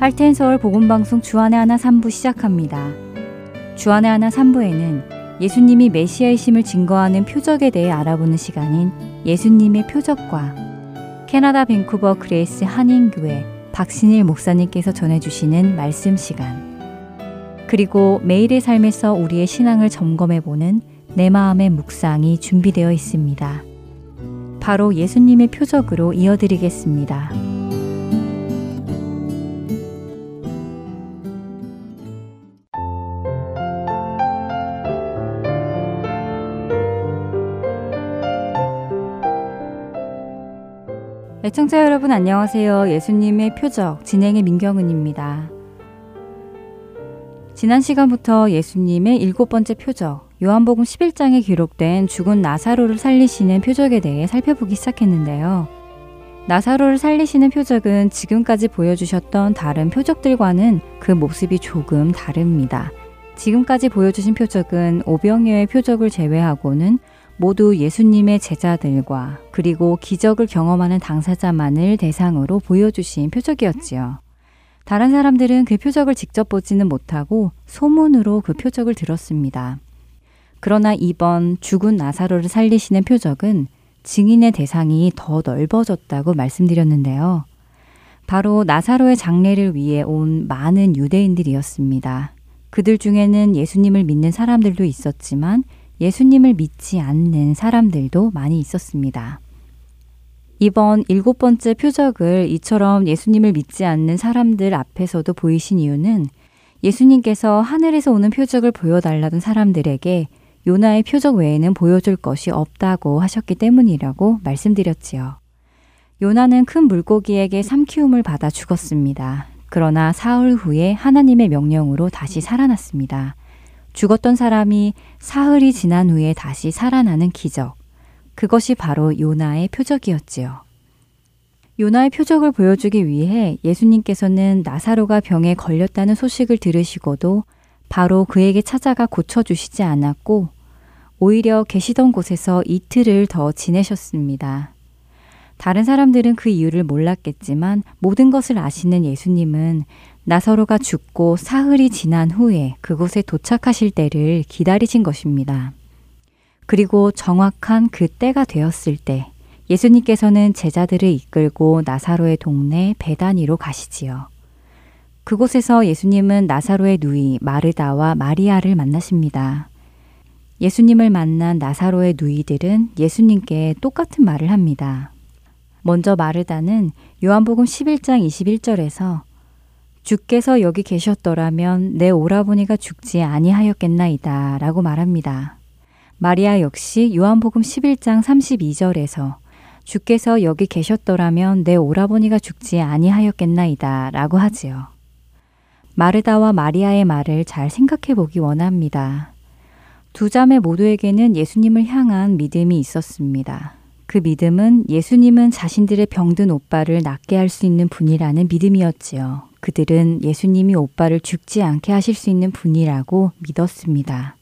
Heart and Soul 복음방송 주안의 하나 3부 시작합니다. 주안의 하나 3부에는 예수님이 메시아이심을 증거하는 표적에 대해 알아보는 시간인 예수님의 표적과 캐나다 밴쿠버 그레이스 한인교회 박신일 목사님께서 전해주시는 말씀 시간 그리고 매일의 삶에서 우리의 신앙을 점검해보는 내 마음의 묵상이 준비되어 있습니다. 바로 예수님의 표적으로 이어드리겠습니다. 애청자 여러분 안녕하세요. 예수님의 표적 진행의 민경은입니다. 지난 시간부터 예수님의 일곱 번째 표적 요한복음 11장에 기록된 죽은 나사로를 살리시는 표적에 대해 살펴보기 시작했는데요. 나사로를 살리시는 표적은 지금까지 보여주셨던 다른 표적들과는 그 모습이 조금 다릅니다. 지금까지 보여주신 표적은 오병이어의 표적을 제외하고는 모두 예수님의 제자들과 그리고 기적을 경험하는 당사자만을 대상으로 보여주신 표적이었지요. 다른 사람들은 그 표적을 직접 보지는 못하고 소문으로 그 표적을 들었습니다. 그러나 이번 죽은 나사로를 살리시는 표적은 증인의 대상이 더 넓어졌다고 말씀드렸는데요. 바로 나사로의 장례를 위해 온 많은 유대인들이었습니다. 그들 중에는 예수님을 믿는 사람들도 있었지만 예수님을 믿지 않는 사람들도 많이 있었습니다. 이번 일곱 번째 표적을 이처럼 예수님을 믿지 않는 사람들 앞에서도 보이신 이유는 예수님께서 하늘에서 오는 표적을 보여달라던 사람들에게 요나의 표적 외에는 보여줄 것이 없다고 하셨기 때문이라고 말씀드렸지요. 요나는 큰 물고기에게 삼키움을 받아 죽었습니다. 그러나 사흘 후에 하나님의 명령으로 다시 살아났습니다. 죽었던 사람이 사흘이 지난 후에 다시 살아나는 기적. 그것이 바로 요나의 표적이었지요. 요나의 표적을 보여주기 위해 예수님께서는 나사로가 병에 걸렸다는 소식을 들으시고도 바로 그에게 찾아가 고쳐주시지 않았고 오히려 계시던 곳에서 이틀을 더 지내셨습니다. 다른 사람들은 그 이유를 몰랐겠지만 모든 것을 아시는 예수님은 나사로가 죽고 사흘이 지난 후에 그곳에 도착하실 때를 기다리신 것입니다. 그리고 정확한 그 때가 되었을 때 예수님께서는 제자들을 이끌고 나사로의 동네 베다니로 가시지요. 그곳에서 예수님은 나사로의 누이 마르다와 마리아를 만나십니다. 예수님을 만난 나사로의 누이들은 예수님께 똑같은 말을 합니다. 먼저 마르다는 요한복음 11장 21절에서 주께서 여기 계셨더라면 내 오라버니가 죽지 아니하였겠나이다 라고 말합니다. 마리아 역시 요한복음 11장 32절에서 주께서 여기 계셨더라면 내 오라버니가 죽지 아니하였겠나이다 라고 하지요. 마르다와 마리아의 말을 잘 생각해 보기 원합니다. 두 자매 모두에게는 예수님을 향한 믿음이 있었습니다. 그 믿음은 예수님은 자신들의 병든 오빠를 낫게 할 수 있는 분이라는 믿음이었지요. 그들은 예수님이 오빠를 죽지 않게 하실 수 있는 분이라고 믿었습니다.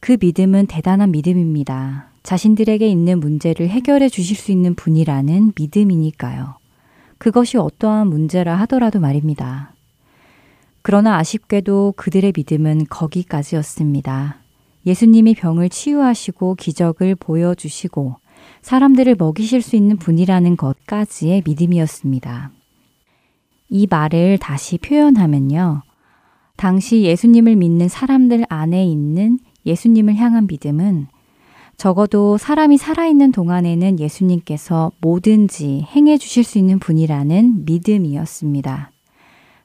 그 믿음은 대단한 믿음입니다. 자신들에게 있는 문제를 해결해 주실 수 있는 분이라는 믿음이니까요. 그것이 어떠한 문제라 하더라도 말입니다. 그러나 아쉽게도 그들의 믿음은 거기까지였습니다. 예수님이 병을 치유하시고 기적을 보여주시고 사람들을 먹이실 수 있는 분이라는 것까지의 믿음이었습니다. 이 말을 다시 표현하면요. 당시 예수님을 믿는 사람들 안에 있는 예수님을 향한 믿음은 적어도 사람이 살아있는 동안에는 예수님께서 뭐든지 행해 주실 수 있는 분이라는 믿음이었습니다.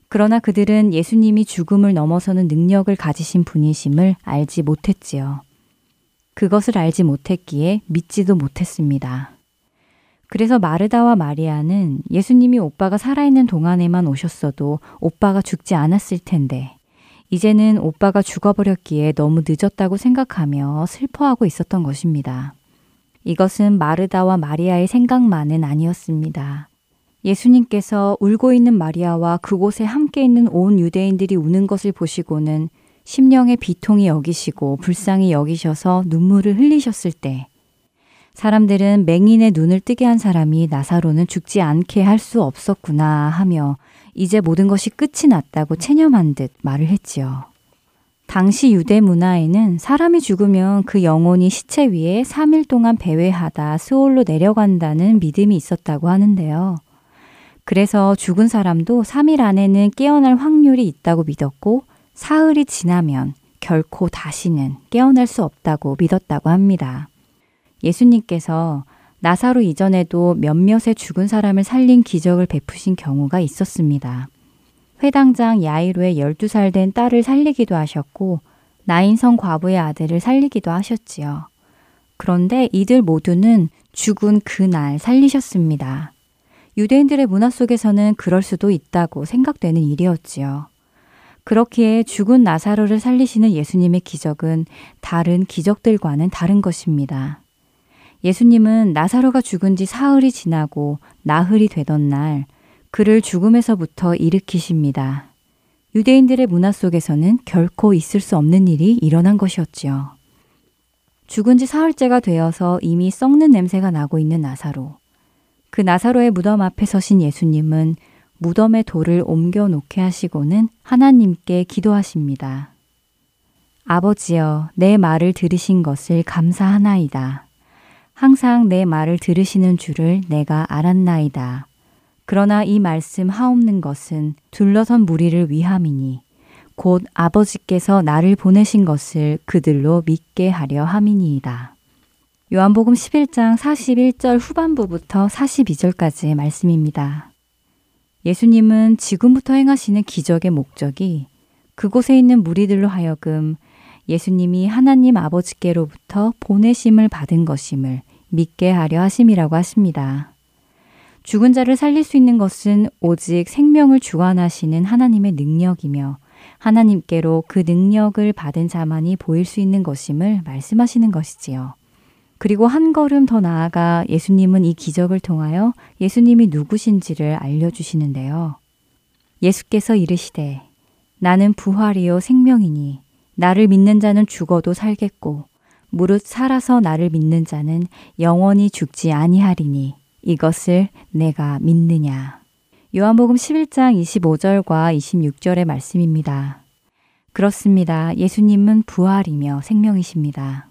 그러나 그들은 예수님이 죽음을 넘어서는 능력을 가지신 분이심을 알지 못했지요. 그것을 알지 못했기에 믿지도 못했습니다. 그래서 마르다와 마리아는 예수님이 오빠가 살아있는 동안에만 오셨어도 오빠가 죽지 않았을 텐데, 이제는 오빠가 죽어버렸기에 너무 늦었다고 생각하며 슬퍼하고 있었던 것입니다. 이것은 마르다와 마리아의 생각만은 아니었습니다. 예수님께서 울고 있는 마리아와 그곳에 함께 있는 온 유대인들이 우는 것을 보시고는 심령의 비통이 여기시고 불쌍히 여기셔서 눈물을 흘리셨을 때 사람들은 맹인의 눈을 뜨게 한 사람이 나사로는 죽지 않게 할 수 없었구나 하며 이제 모든 것이 끝이 났다고 체념한 듯 말을 했지요. 당시 유대 문화에는 사람이 죽으면 그 영혼이 시체 위에 3일 동안 배회하다 스올로 내려간다는 믿음이 있었다고 하는데요. 그래서 죽은 사람도 3일 안에는 깨어날 확률이 있다고 믿었고 사흘이 지나면 결코 다시는 깨어날 수 없다고 믿었다고 합니다. 예수님께서 나사로 이전에도 몇몇의 죽은 사람을 살린 기적을 베푸신 경우가 있었습니다. 회당장 야이로의 12살 된 딸을 살리기도 하셨고 나인성 과부의 아들을 살리기도 하셨지요. 그런데 이들 모두는 죽은 그날 살리셨습니다. 유대인들의 문화 속에서는 그럴 수도 있다고 생각되는 일이었지요. 그렇기에 죽은 나사로를 살리시는 예수님의 기적은 다른 기적들과는 다른 것입니다. 예수님은 나사로가 죽은 지 사흘이 지나고 나흘이 되던 날 그를 죽음에서부터 일으키십니다. 유대인들의 문화 속에서는 결코 있을 수 없는 일이 일어난 것이었지요. 죽은 지 사흘째가 되어서 이미 썩는 냄새가 나고 있는 나사로. 그 나사로의 무덤 앞에 서신 예수님은 무덤의 돌을 옮겨 놓게 하시고는 하나님께 기도하십니다. 아버지여, 내 말을 들으신 것을 감사하나이다. 항상 내 말을 들으시는 줄을 내가 알았나이다. 그러나 이 말씀 하옵는 것은 둘러선 무리를 위함이니 곧 아버지께서 나를 보내신 것을 그들로 믿게 하려 함이니이다. 요한복음 11장 41절 후반부부터 42절까지의 말씀입니다. 예수님은 지금부터 행하시는 기적의 목적이 그곳에 있는 무리들로 하여금 예수님이 하나님 아버지께로부터 보내심을 받은 것임을 믿게 하려 하심이라고 하십니다. 죽은 자를 살릴 수 있는 것은 오직 생명을 주관하시는 하나님의 능력이며 하나님께로 그 능력을 받은 자만이 보일 수 있는 것임을 말씀하시는 것이지요. 그리고 한 걸음 더 나아가 예수님은 이 기적을 통하여 예수님이 누구신지를 알려주시는데요. 예수께서 이르시되 나는 부활이요 생명이니 나를 믿는 자는 죽어도 살겠고 무릇 살아서 나를 믿는 자는 영원히 죽지 아니하리니 이것을 내가 믿느냐. 요한복음 11장 25절과 26절의 말씀입니다. 그렇습니다. 예수님은 부활이며 생명이십니다.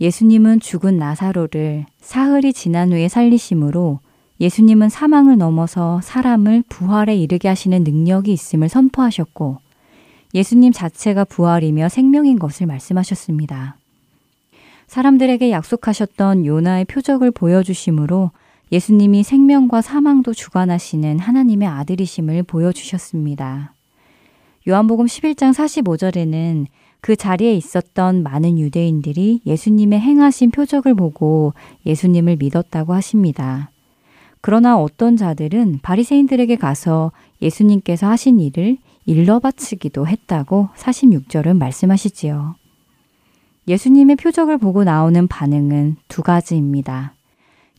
예수님은 죽은 나사로를 사흘이 지난 후에 살리심으로 예수님은 사망을 넘어서 사람을 부활에 이르게 하시는 능력이 있음을 선포하셨고 예수님 자체가 부활이며 생명인 것을 말씀하셨습니다. 사람들에게 약속하셨던 요나의 표적을 보여주심으로 예수님이 생명과 사망도 주관하시는 하나님의 아들이심을 보여주셨습니다. 요한복음 11장 45절에는 그 자리에 있었던 많은 유대인들이 예수님의 행하신 표적을 보고 예수님을 믿었다고 하십니다. 그러나 어떤 자들은 바리새인들에게 가서 예수님께서 하신 일을 일러 바치기도 했다고 46절은 말씀하시지요. 예수님의 표적을 보고 나오는 반응은 두 가지입니다.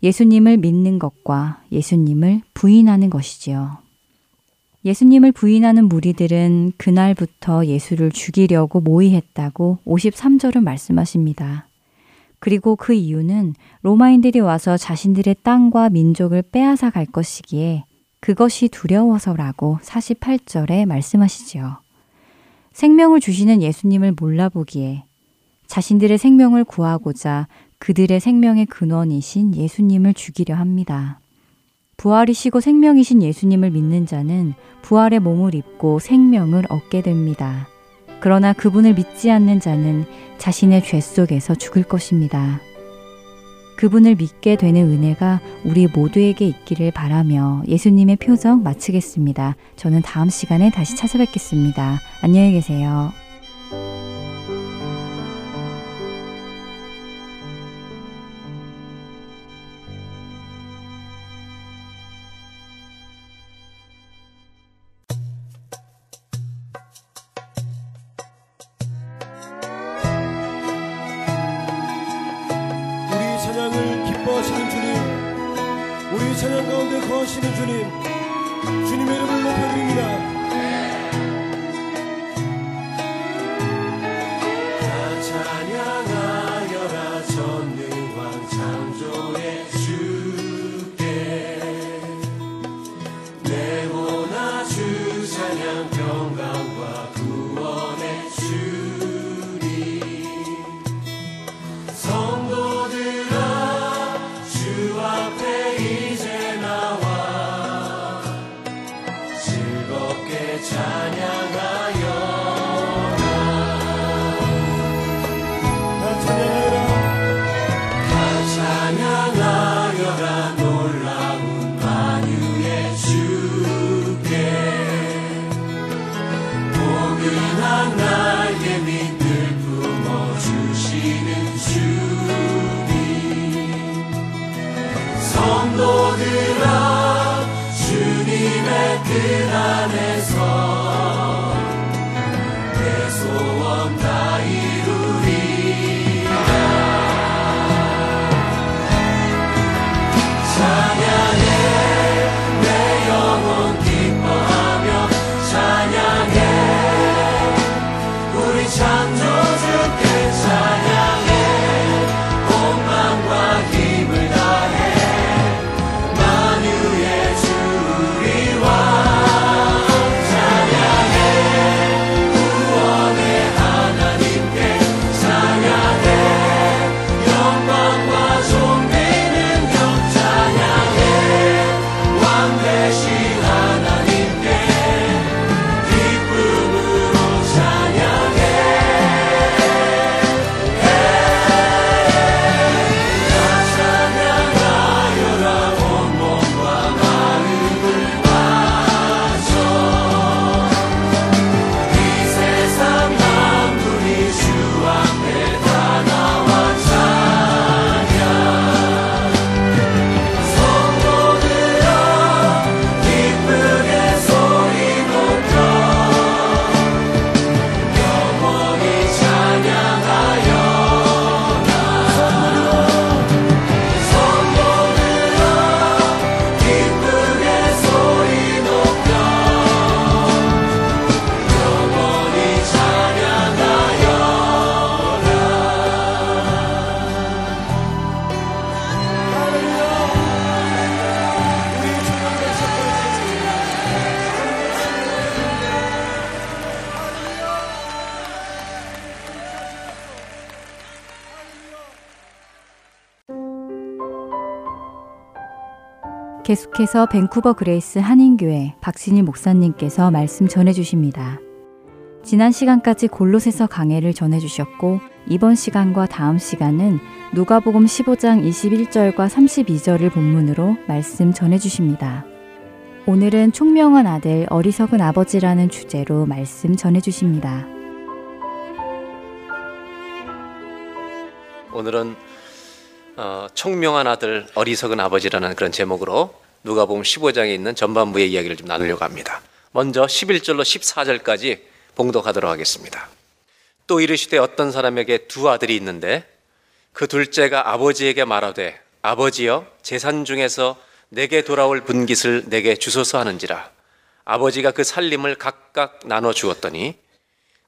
예수님을 믿는 것과 예수님을 부인하는 것이지요. 예수님을 부인하는 무리들은 그날부터 예수를 죽이려고 모의했다고 53절은 말씀하십니다. 그리고 그 이유는 로마인들이 와서 자신들의 땅과 민족을 빼앗아 갈 것이기에 그것이 두려워서라고 48절에 말씀하시지요. 생명을 주시는 예수님을 몰라보기에 자신들의 생명을 구하고자 그들의 생명의 근원이신 예수님을 죽이려 합니다. 부활이시고 생명이신 예수님을 믿는 자는 부활의 몸을 입고 생명을 얻게 됩니다. 그러나 그분을 믿지 않는 자는 자신의 죄 속에서 죽을 것입니다. 그분을 믿게 되는 은혜가 우리 모두에게 있기를 바라며 예수님의 표정 마치겠습니다. 저는 다음 시간에 다시 찾아뵙겠습니다. 안녕히 계세요. 찬양하여라 전능왕 창조 계속해서 밴쿠버 그레이스 한인교회 박신일 목사님께서 말씀 전해주십니다. 지난 시간까지 골로새서 강해를 전해주셨고 이번 시간과 다음 시간은 누가복음 15장 21절과 32절을 본문으로 말씀 전해주십니다. 오늘은 총명한 아들 어리석은 아버지라는 주제로 말씀 전해주십니다. 오늘은 어, 총명한 아들 어리석은 아버지라는 그런 제목으로 누가복음 15장에 있는 전반부의 이야기를 좀 나누려고 합니다. 먼저 11절로 14절까지 봉독하도록 하겠습니다. 또 이르시되 어떤 사람에게 두 아들이 있는데 그 둘째가 아버지에게 말하되 아버지여 재산 중에서 내게 돌아올 분깃을 내게 주소서 하는지라 아버지가 그 살림을 각각 나눠 주었더니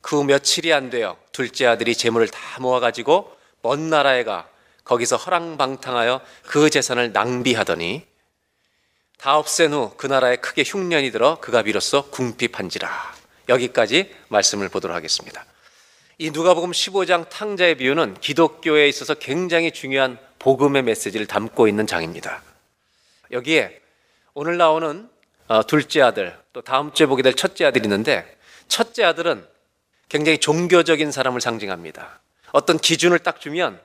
그 며칠이 안 되어 둘째 아들이 재물을 다 모아 가지고 먼 나라에 가 거기서 허랑방탕하여 그 재산을 낭비하더니 다 없앤 후 그 나라에 크게 흉년이 들어 그가 비로소 궁핍한지라. 여기까지 말씀을 보도록 하겠습니다. 이 누가복음 15장 탕자의 비유는 기독교에 있어서 굉장히 중요한 복음의 메시지를 담고 있는 장입니다. 여기에 오늘 나오는 어, 둘째 아들, 또 다음 주에 보게 될 첫째 아들이 있는데 첫째 아들은 굉장히 종교적인 사람을 상징합니다. 어떤 기준을 딱 주면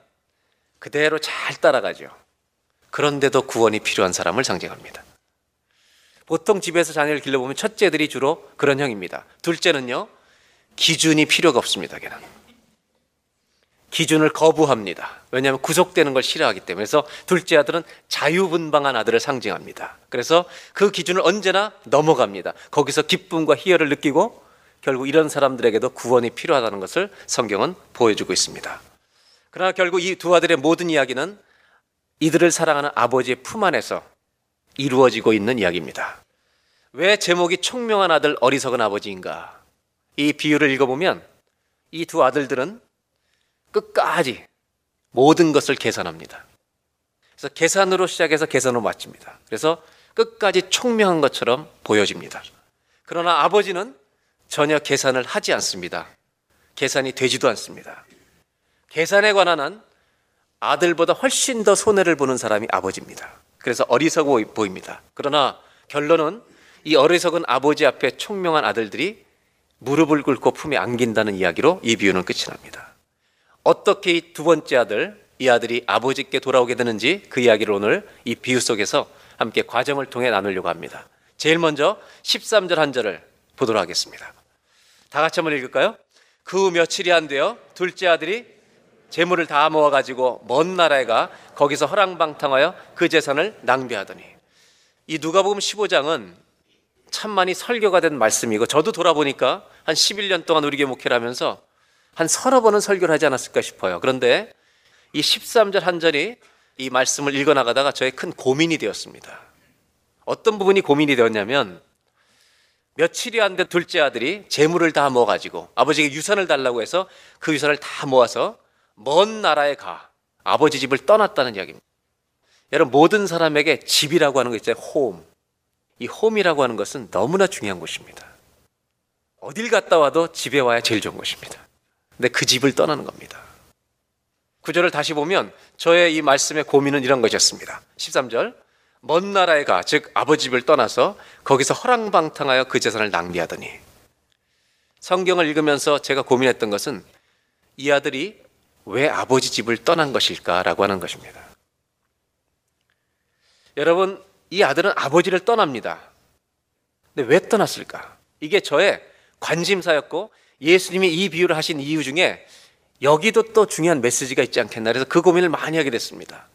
그대로 잘 따라가죠. 그런데도 구원이 필요한 사람을 상징합니다. 보통 집에서 자녀를 길러보면 첫째들이 주로 그런 형입니다. 둘째는요, 기준이 필요가 없습니다, 걔는. 기준을 거부합니다. 왜냐하면 구속되는 걸 싫어하기 때문에. 그래서 둘째 아들은 자유분방한 아들을 상징합니다. 그래서 그 기준을 언제나 넘어갑니다. 거기서 기쁨과 희열을 느끼고 결국 이런 사람들에게도 구원이 필요하다는 것을 성경은 보여주고 있습니다. 그러나 결국 이 두 아들의 모든 이야기는 이들을 사랑하는 아버지의 품 안에서 이루어지고 있는 이야기입니다. 왜 제목이 총명한 아들 어리석은 아버지인가? 이 비유를 읽어보면 이 두 아들들은 끝까지 모든 것을 계산합니다. 그래서 계산으로 시작해서 계산으로 마칩니다. 그래서 끝까지 총명한 것처럼 보여집니다. 그러나 아버지는 전혀 계산을 하지 않습니다. 계산이 되지도 않습니다. 계산에 관한 한 아들보다 훨씬 더 손해를 보는 사람이 아버지입니다. 그래서 어리석어 보입니다. 그러나 결론은 이 어리석은 아버지 앞에 총명한 아들들이 무릎을 꿇고 품에 안긴다는 이야기로 이 비유는 끝이 납니다. 어떻게 이 두 번째 아들, 이 아들이 아버지께 돌아오게 되는지 그 이야기를 오늘 이 비유 속에서 함께 과정을 통해 나누려고 합니다. 제일 먼저 13절 한 절을 보도록 하겠습니다. 다 같이 한번 읽을까요? 그 며칠이 안 되어 둘째 아들이 재물을 다 모아 가지고 먼 나라에 가 거기서 허랑방탕하여 그 재산을 낭비하더니 이 누가복음 15장은 참 많이 설교가 된 말씀이고 저도 돌아보니까 한 11년 동안 우리 교회 목회를 하면서 한 서너 번은 설교를 하지 않았을까 싶어요. 그런데 이 13절 한 절이 이 말씀을 읽어 나가다가 저의 큰 고민이 되었습니다. 어떤 부분이 고민이 되었냐면 며칠이 안 된 둘째 아들이 재물을 다 모아가지고 아버지에게 유산을 달라고 해서 그 유산을 다 모아서 먼 나라에 가 아버지 집을 떠났다는 이야기입니다. 여러분 모든 사람에게 집이라고 하는 거 있잖아요. 홈. 이 홈이라고 하는 것은 너무나 중요한 곳입니다. 어딜 갔다 와도 집에 와야 제일 좋은 것입니다. 근데 그 집을 떠나는 겁니다. 구절을 다시 보면 저의 이 말씀의 고민은 이런 것이었습니다. 13절. 먼 나라에 가, 즉 아버지 집을 떠나서 거기서 허랑방탕하여 그 재산을 낭비하더니 성경을 읽으면서 제가 고민했던 것은 이 아들이 왜 아버지 집을 떠난 것일까라고 하는 것입니다. 여러분, 이 아들은 아버지를 떠납니다. 근데 왜 떠났을까? 이게 저의 관심사였고 예수님이 이 비유를 하신 이유 중에 여기도 또 중요한 메시지가 있지 않겠나 그래서 그 고민을 많이 하게 됐습니다.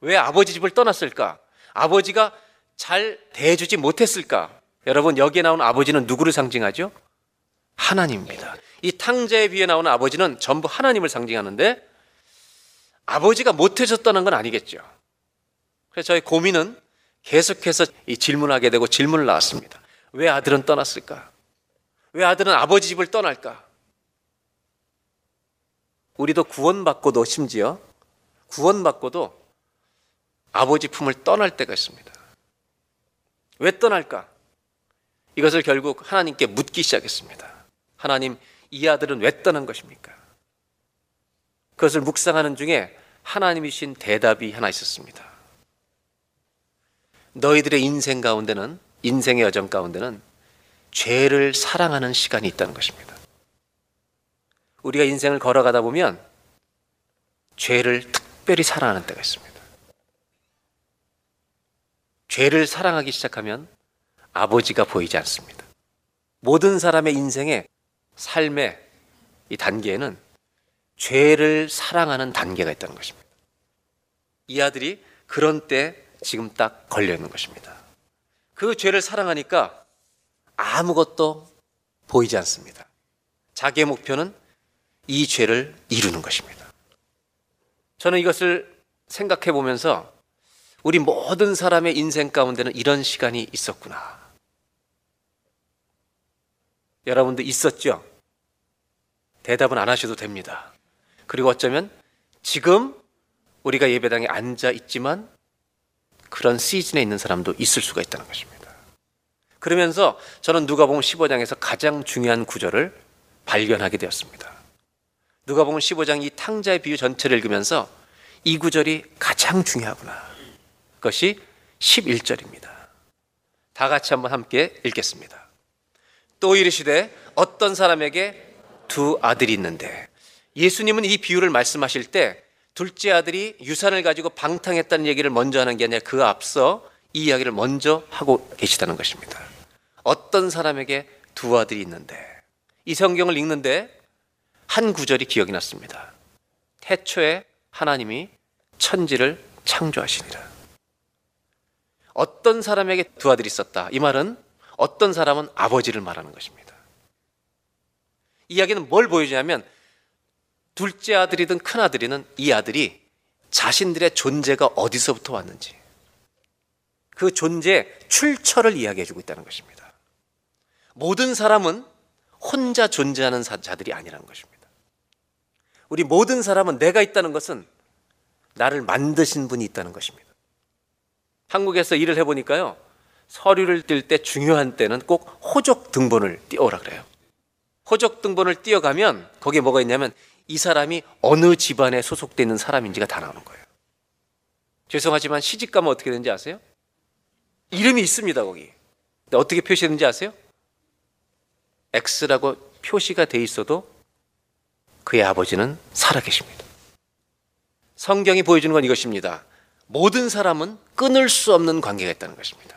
왜 아버지 집을 떠났을까? 아버지가 잘 대해주지 못했을까? 여러분 여기에 나오는 아버지는 누구를 상징하죠? 하나님입니다. 이 탕자의 비에 나오는 아버지는 전부 하나님을 상징하는데 아버지가 못해줬다는 건 아니겠죠. 그래서 저의 고민은 계속해서 이 질문하게 되고 질문을 나왔습니다. 왜 아들은 떠났을까? 왜 아들은 아버지 집을 떠날까? 우리도 구원받고도 심지어 구원받고도 아버지 품을 떠날 때가 있습니다. 왜 떠날까? 이것을 결국 하나님께 묻기 시작했습니다. 하나님, 이 아들은 왜 떠난 것입니까? 그것을 묵상하는 중에 하나님이신 대답이 하나 있었습니다. 너희들의 인생 가운데는, 인생의 여정 가운데는 죄를 사랑하는 시간이 있다는 것입니다. 우리가 인생을 걸어가다 보면 죄를 특별히 사랑하는 때가 있습니다. 죄를 사랑하기 시작하면 아버지가 보이지 않습니다. 모든 사람의 인생의 삶의 이 단계에는 죄를 사랑하는 단계가 있다는 것입니다. 이 아들이 그런 때 지금 딱 걸려 있는 것입니다. 그 죄를 사랑하니까 아무것도 보이지 않습니다. 자기의 목표는 이 죄를 이루는 것입니다. 저는 이것을 생각해 보면서 우리 모든 사람의 인생 가운데는 이런 시간이 있었구나. 여러분도 있었죠? 대답은 안 하셔도 됩니다. 그리고 어쩌면 지금 우리가 예배당에 앉아 있지만 그런 시즌에 있는 사람도 있을 수가 있다는 것입니다. 그러면서 저는 누가복음 15장에서 가장 중요한 구절을 발견하게 되었습니다. 누가복음 15장 이 탕자의 비유 전체를 읽으면서 이 구절이 가장 중요하구나. 것이 11절입니다. 다 같이 한번 함께 읽겠습니다. 또 이르시되 어떤 사람에게 두 아들이 있는데 예수님은 이 비유를 말씀하실 때 둘째 아들이 유산을 가지고 방탕했다는 얘기를 먼저 하는 게 아니라 그 앞서 이 이야기를 먼저 하고 계시다는 것입니다. 어떤 사람에게 두 아들이 있는데 이 성경을 읽는데 한 구절이 기억이 났습니다. 태초에 하나님이 천지를 창조하시니라. 어떤 사람에게 두 아들이 있었다. 이 말은 어떤 사람은 아버지를 말하는 것입니다. 이야기는 뭘 보여주냐면 둘째 아들이든 큰 아들이든 이 아들이 자신들의 존재가 어디서부터 왔는지 그 존재 출처를 이야기해 주고 있다는 것입니다. 모든 사람은 혼자 존재하는 자들이 아니라는 것입니다. 우리 모든 사람은 내가 있다는 것은 나를 만드신 분이 있다는 것입니다. 한국에서 일을 해보니까요. 서류를 뛸때 중요한 때는 꼭 호적 등본을 띄워라 그래요. 호적 등본을 띄어가면 거기에 뭐가 있냐면 이 사람이 어느 집안에 소속되어 있는 사람인지가 다 나오는 거예요. 죄송하지만 시집 가면 어떻게 되는지 아세요? 이름이 있습니다, 거기. 근데 어떻게 표시되는지 아세요? X라고 표시가 돼 있어도 그의 아버지는 살아계십니다. 성경이 보여주는 건 이것입니다. 모든 사람은 끊을 수 없는 관계가 있다는 것입니다.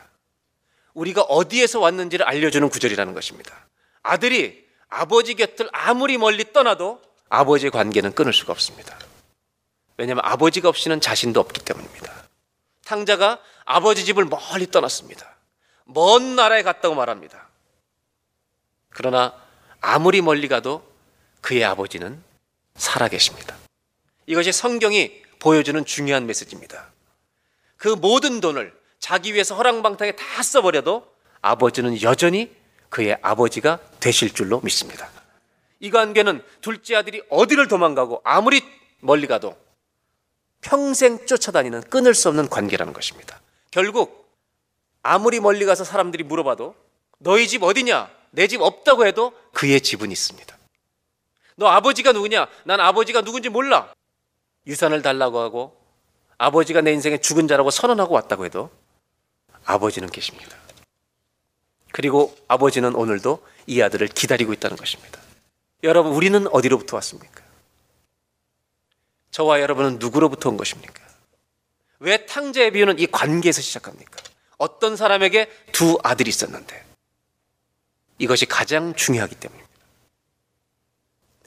우리가 어디에서 왔는지를 알려주는 구절이라는 것입니다. 아들이 아버지 곁을 아무리 멀리 떠나도 아버지의 관계는 끊을 수가 없습니다. 왜냐하면 아버지가 없이는 자신도 없기 때문입니다. 탕자가 아버지 집을 멀리 떠났습니다. 먼 나라에 갔다고 말합니다. 그러나 아무리 멀리 가도 그의 아버지는 살아계십니다. 이것이 성경이 보여주는 중요한 메시지입니다. 그 모든 돈을 자기 위해서 허랑방탕에 다 써버려도 아버지는 여전히 그의 아버지가 되실 줄로 믿습니다. 이 관계는 둘째 아들이 어디를 도망가고 아무리 멀리 가도 평생 쫓아다니는 끊을 수 없는 관계라는 것입니다. 결국 아무리 멀리 가서 사람들이 물어봐도 너희 집 어디냐? 내 집 없다고 해도 그의 집은 있습니다. 너 아버지가 누구냐? 난 아버지가 누군지 몰라. 유산을 달라고 하고 아버지가 내 인생의 죽은 자라고 선언하고 왔다고 해도 아버지는 계십니다. 그리고 아버지는 오늘도 이 아들을 기다리고 있다는 것입니다. 여러분, 우리는 어디로부터 왔습니까? 저와 여러분은 누구로부터 온 것입니까? 왜 탕자의 비유는 이 관계에서 시작합니까? 어떤 사람에게 두 아들이 있었는데 이것이 가장 중요하기 때문입니다.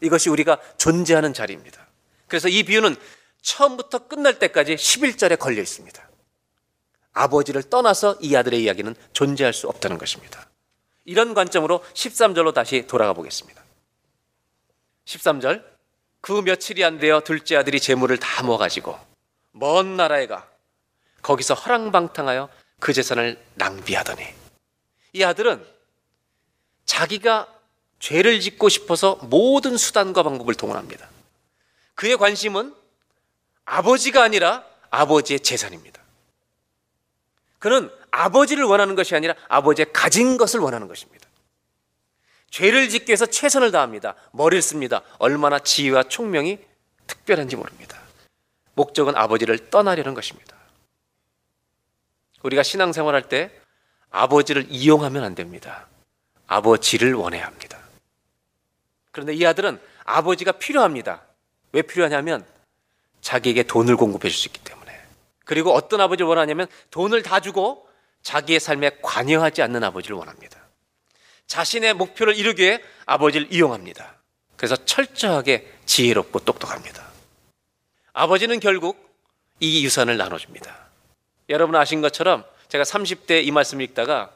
이것이 우리가 존재하는 자리입니다. 그래서 이 비유는 처음부터 끝날 때까지 11절에 걸려 있습니다. 아버지를 떠나서 이 아들의 이야기는 존재할 수 없다는 것입니다. 이런 관점으로 13절로 다시 돌아가 보겠습니다. 13절 그 며칠이 안 되어 둘째 아들이 재물을 다 모아가지고 먼 나라에 가 거기서 허랑방탕하여 그 재산을 낭비하더니 이 아들은 자기가 죄를 짓고 싶어서 모든 수단과 방법을 동원합니다. 그의 관심은 아버지가 아니라 아버지의 재산입니다. 그는 아버지를 원하는 것이 아니라 아버지의 가진 것을 원하는 것입니다. 죄를 짓기 위해서 최선을 다합니다. 머리를 씁니다. 얼마나 지혜와 총명이 특별한지 모릅니다. 목적은 아버지를 떠나려는 것입니다. 우리가 신앙생활 할 때 아버지를 이용하면 안 됩니다. 아버지를 원해야 합니다. 그런데 이 아들은 아버지가 필요합니다. 왜 필요하냐면 자기에게 돈을 공급해 줄 수 있기 때문에. 그리고 어떤 아버지를 원하냐면 돈을 다 주고 자기의 삶에 관여하지 않는 아버지를 원합니다. 자신의 목표를 이루기 위해 아버지를 이용합니다. 그래서 철저하게 지혜롭고 똑똑합니다. 아버지는 결국 이 유산을 나눠줍니다. 여러분 아신 것처럼 제가 30대 이 말씀을 읽다가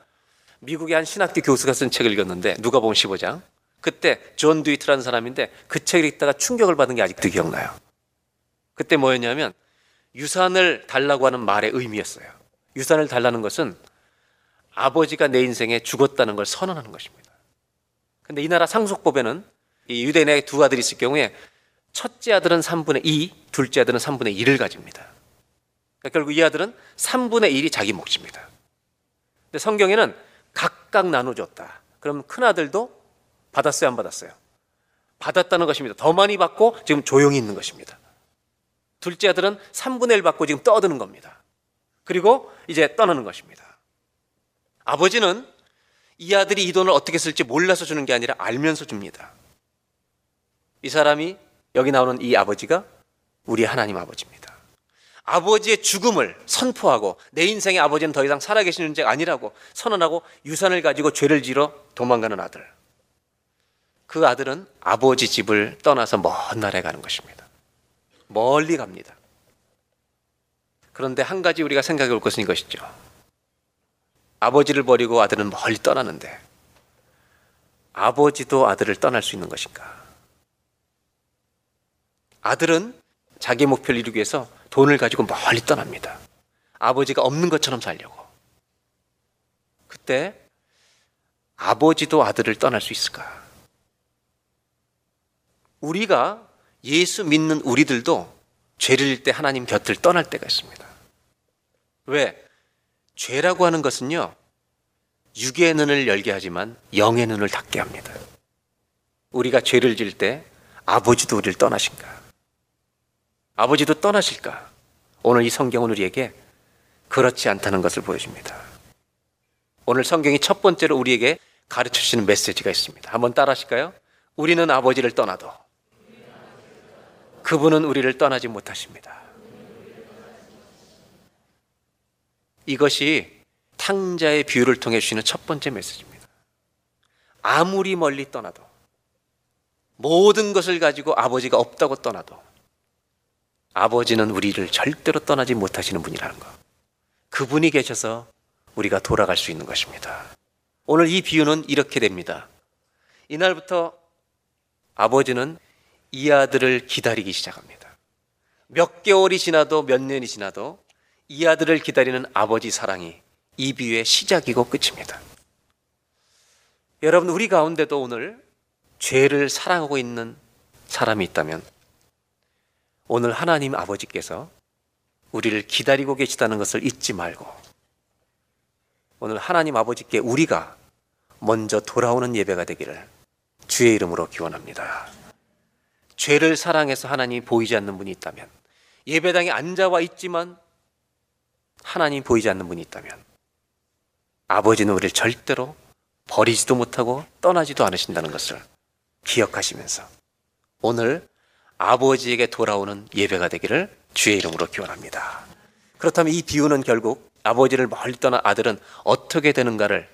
미국의 한 신학교 교수가 쓴 책을 읽었는데 누가복음 15장. 그때 존 듀이트라는 사람인데 그 책을 읽다가 충격을 받은 게 아직도 기억나요. 그때 뭐였냐면 유산을 달라고 하는 말의 의미였어요. 유산을 달라는 것은 아버지가 내 인생에 죽었다는 걸 선언하는 것입니다. 근데 이 나라 상속법에는 이 유대인의 두 아들이 있을 경우에 첫째 아들은 3분의 2, 둘째 아들은 3분의 1을 가집니다. 그러니까 결국 이 아들은 3분의 1이 자기 몫입니다. 근데 성경에는 각각 나눠줬다. 그럼 큰 아들도 받았어요, 안 받았어요? 받았다는 것입니다. 더 많이 받고 지금 조용히 있는 것입니다. 둘째 아들은 3분의 1 받고 지금 떠드는 겁니다. 그리고 이제 떠나는 것입니다. 아버지는 이 아들이 이 돈을 어떻게 쓸지 몰라서 주는 게 아니라 알면서 줍니다. 이 사람이 여기 나오는 이 아버지가 우리 하나님 아버지입니다. 아버지의 죽음을 선포하고 내 인생의 아버지는 더 이상 살아계신 존재가 아니라고 선언하고 유산을 가지고 죄를 지러 도망가는 아들. 그 아들은 아버지 집을 떠나서 먼 나라에 가는 것입니다. 멀리 갑니다. 그런데 한 가지 우리가 생각해 볼 것은 이것이죠. 아버지를 버리고 아들은 멀리 떠나는데 아버지도 아들을 떠날 수 있는 것인가? 아들은 자기 목표를 이루기 위해서 돈을 가지고 멀리 떠납니다. 아버지가 없는 것처럼 살려고. 그때 아버지도 아들을 떠날 수 있을까? 우리가 예수 믿는 우리들도 죄를 질때 하나님 곁을 떠날 때가 있습니다. 왜? 죄라고 하는 것은요, 육의 눈을 열게 하지만 영의 눈을 닫게 합니다. 우리가 죄를 질 때 아버지도 우리를 떠나신가? 아버지도 떠나실까? 오늘 이 성경은 우리에게 그렇지 않다는 것을 보여줍니다. 오늘 성경이 첫 번째로 우리에게 가르쳐 주시는 메시지가 있습니다. 한번 따라 하실까요? 우리는 아버지를 떠나도 그분은 우리를 떠나지 못하십니다. 이것이 탕자의 비유를 통해 주시는 첫 번째 메시지입니다. 아무리 멀리 떠나도 모든 것을 가지고 아버지가 없다고 떠나도 아버지는 우리를 절대로 떠나지 못하시는 분이라는 것. 그분이 계셔서 우리가 돌아갈 수 있는 것입니다. 오늘 이 비유는 이렇게 됩니다. 이날부터 아버지는 이 아들을 기다리기 시작합니다. 몇 개월이 지나도 몇 년이 지나도 이 아들을 기다리는 아버지 사랑이 이 비유의 시작이고 끝입니다. 여러분, 우리 가운데도 오늘 죄를 사랑하고 있는 사람이 있다면 오늘 하나님 아버지께서 우리를 기다리고 계시다는 것을 잊지 말고 오늘 하나님 아버지께 우리가 먼저 돌아오는 예배가 되기를 주의 이름으로 기원합니다. 죄를 사랑해서 하나님이 보이지 않는 분이 있다면 예배당에 앉아와 있지만 하나님이 보이지 않는 분이 있다면 아버지는 우리를 절대로 버리지도 못하고 떠나지도 않으신다는 것을 기억하시면서 오늘 아버지에게 돌아오는 예배가 되기를 주의 이름으로 기원합니다. 그렇다면 이 비유는 결국 아버지를 멀리 떠난 아들은 어떻게 되는가를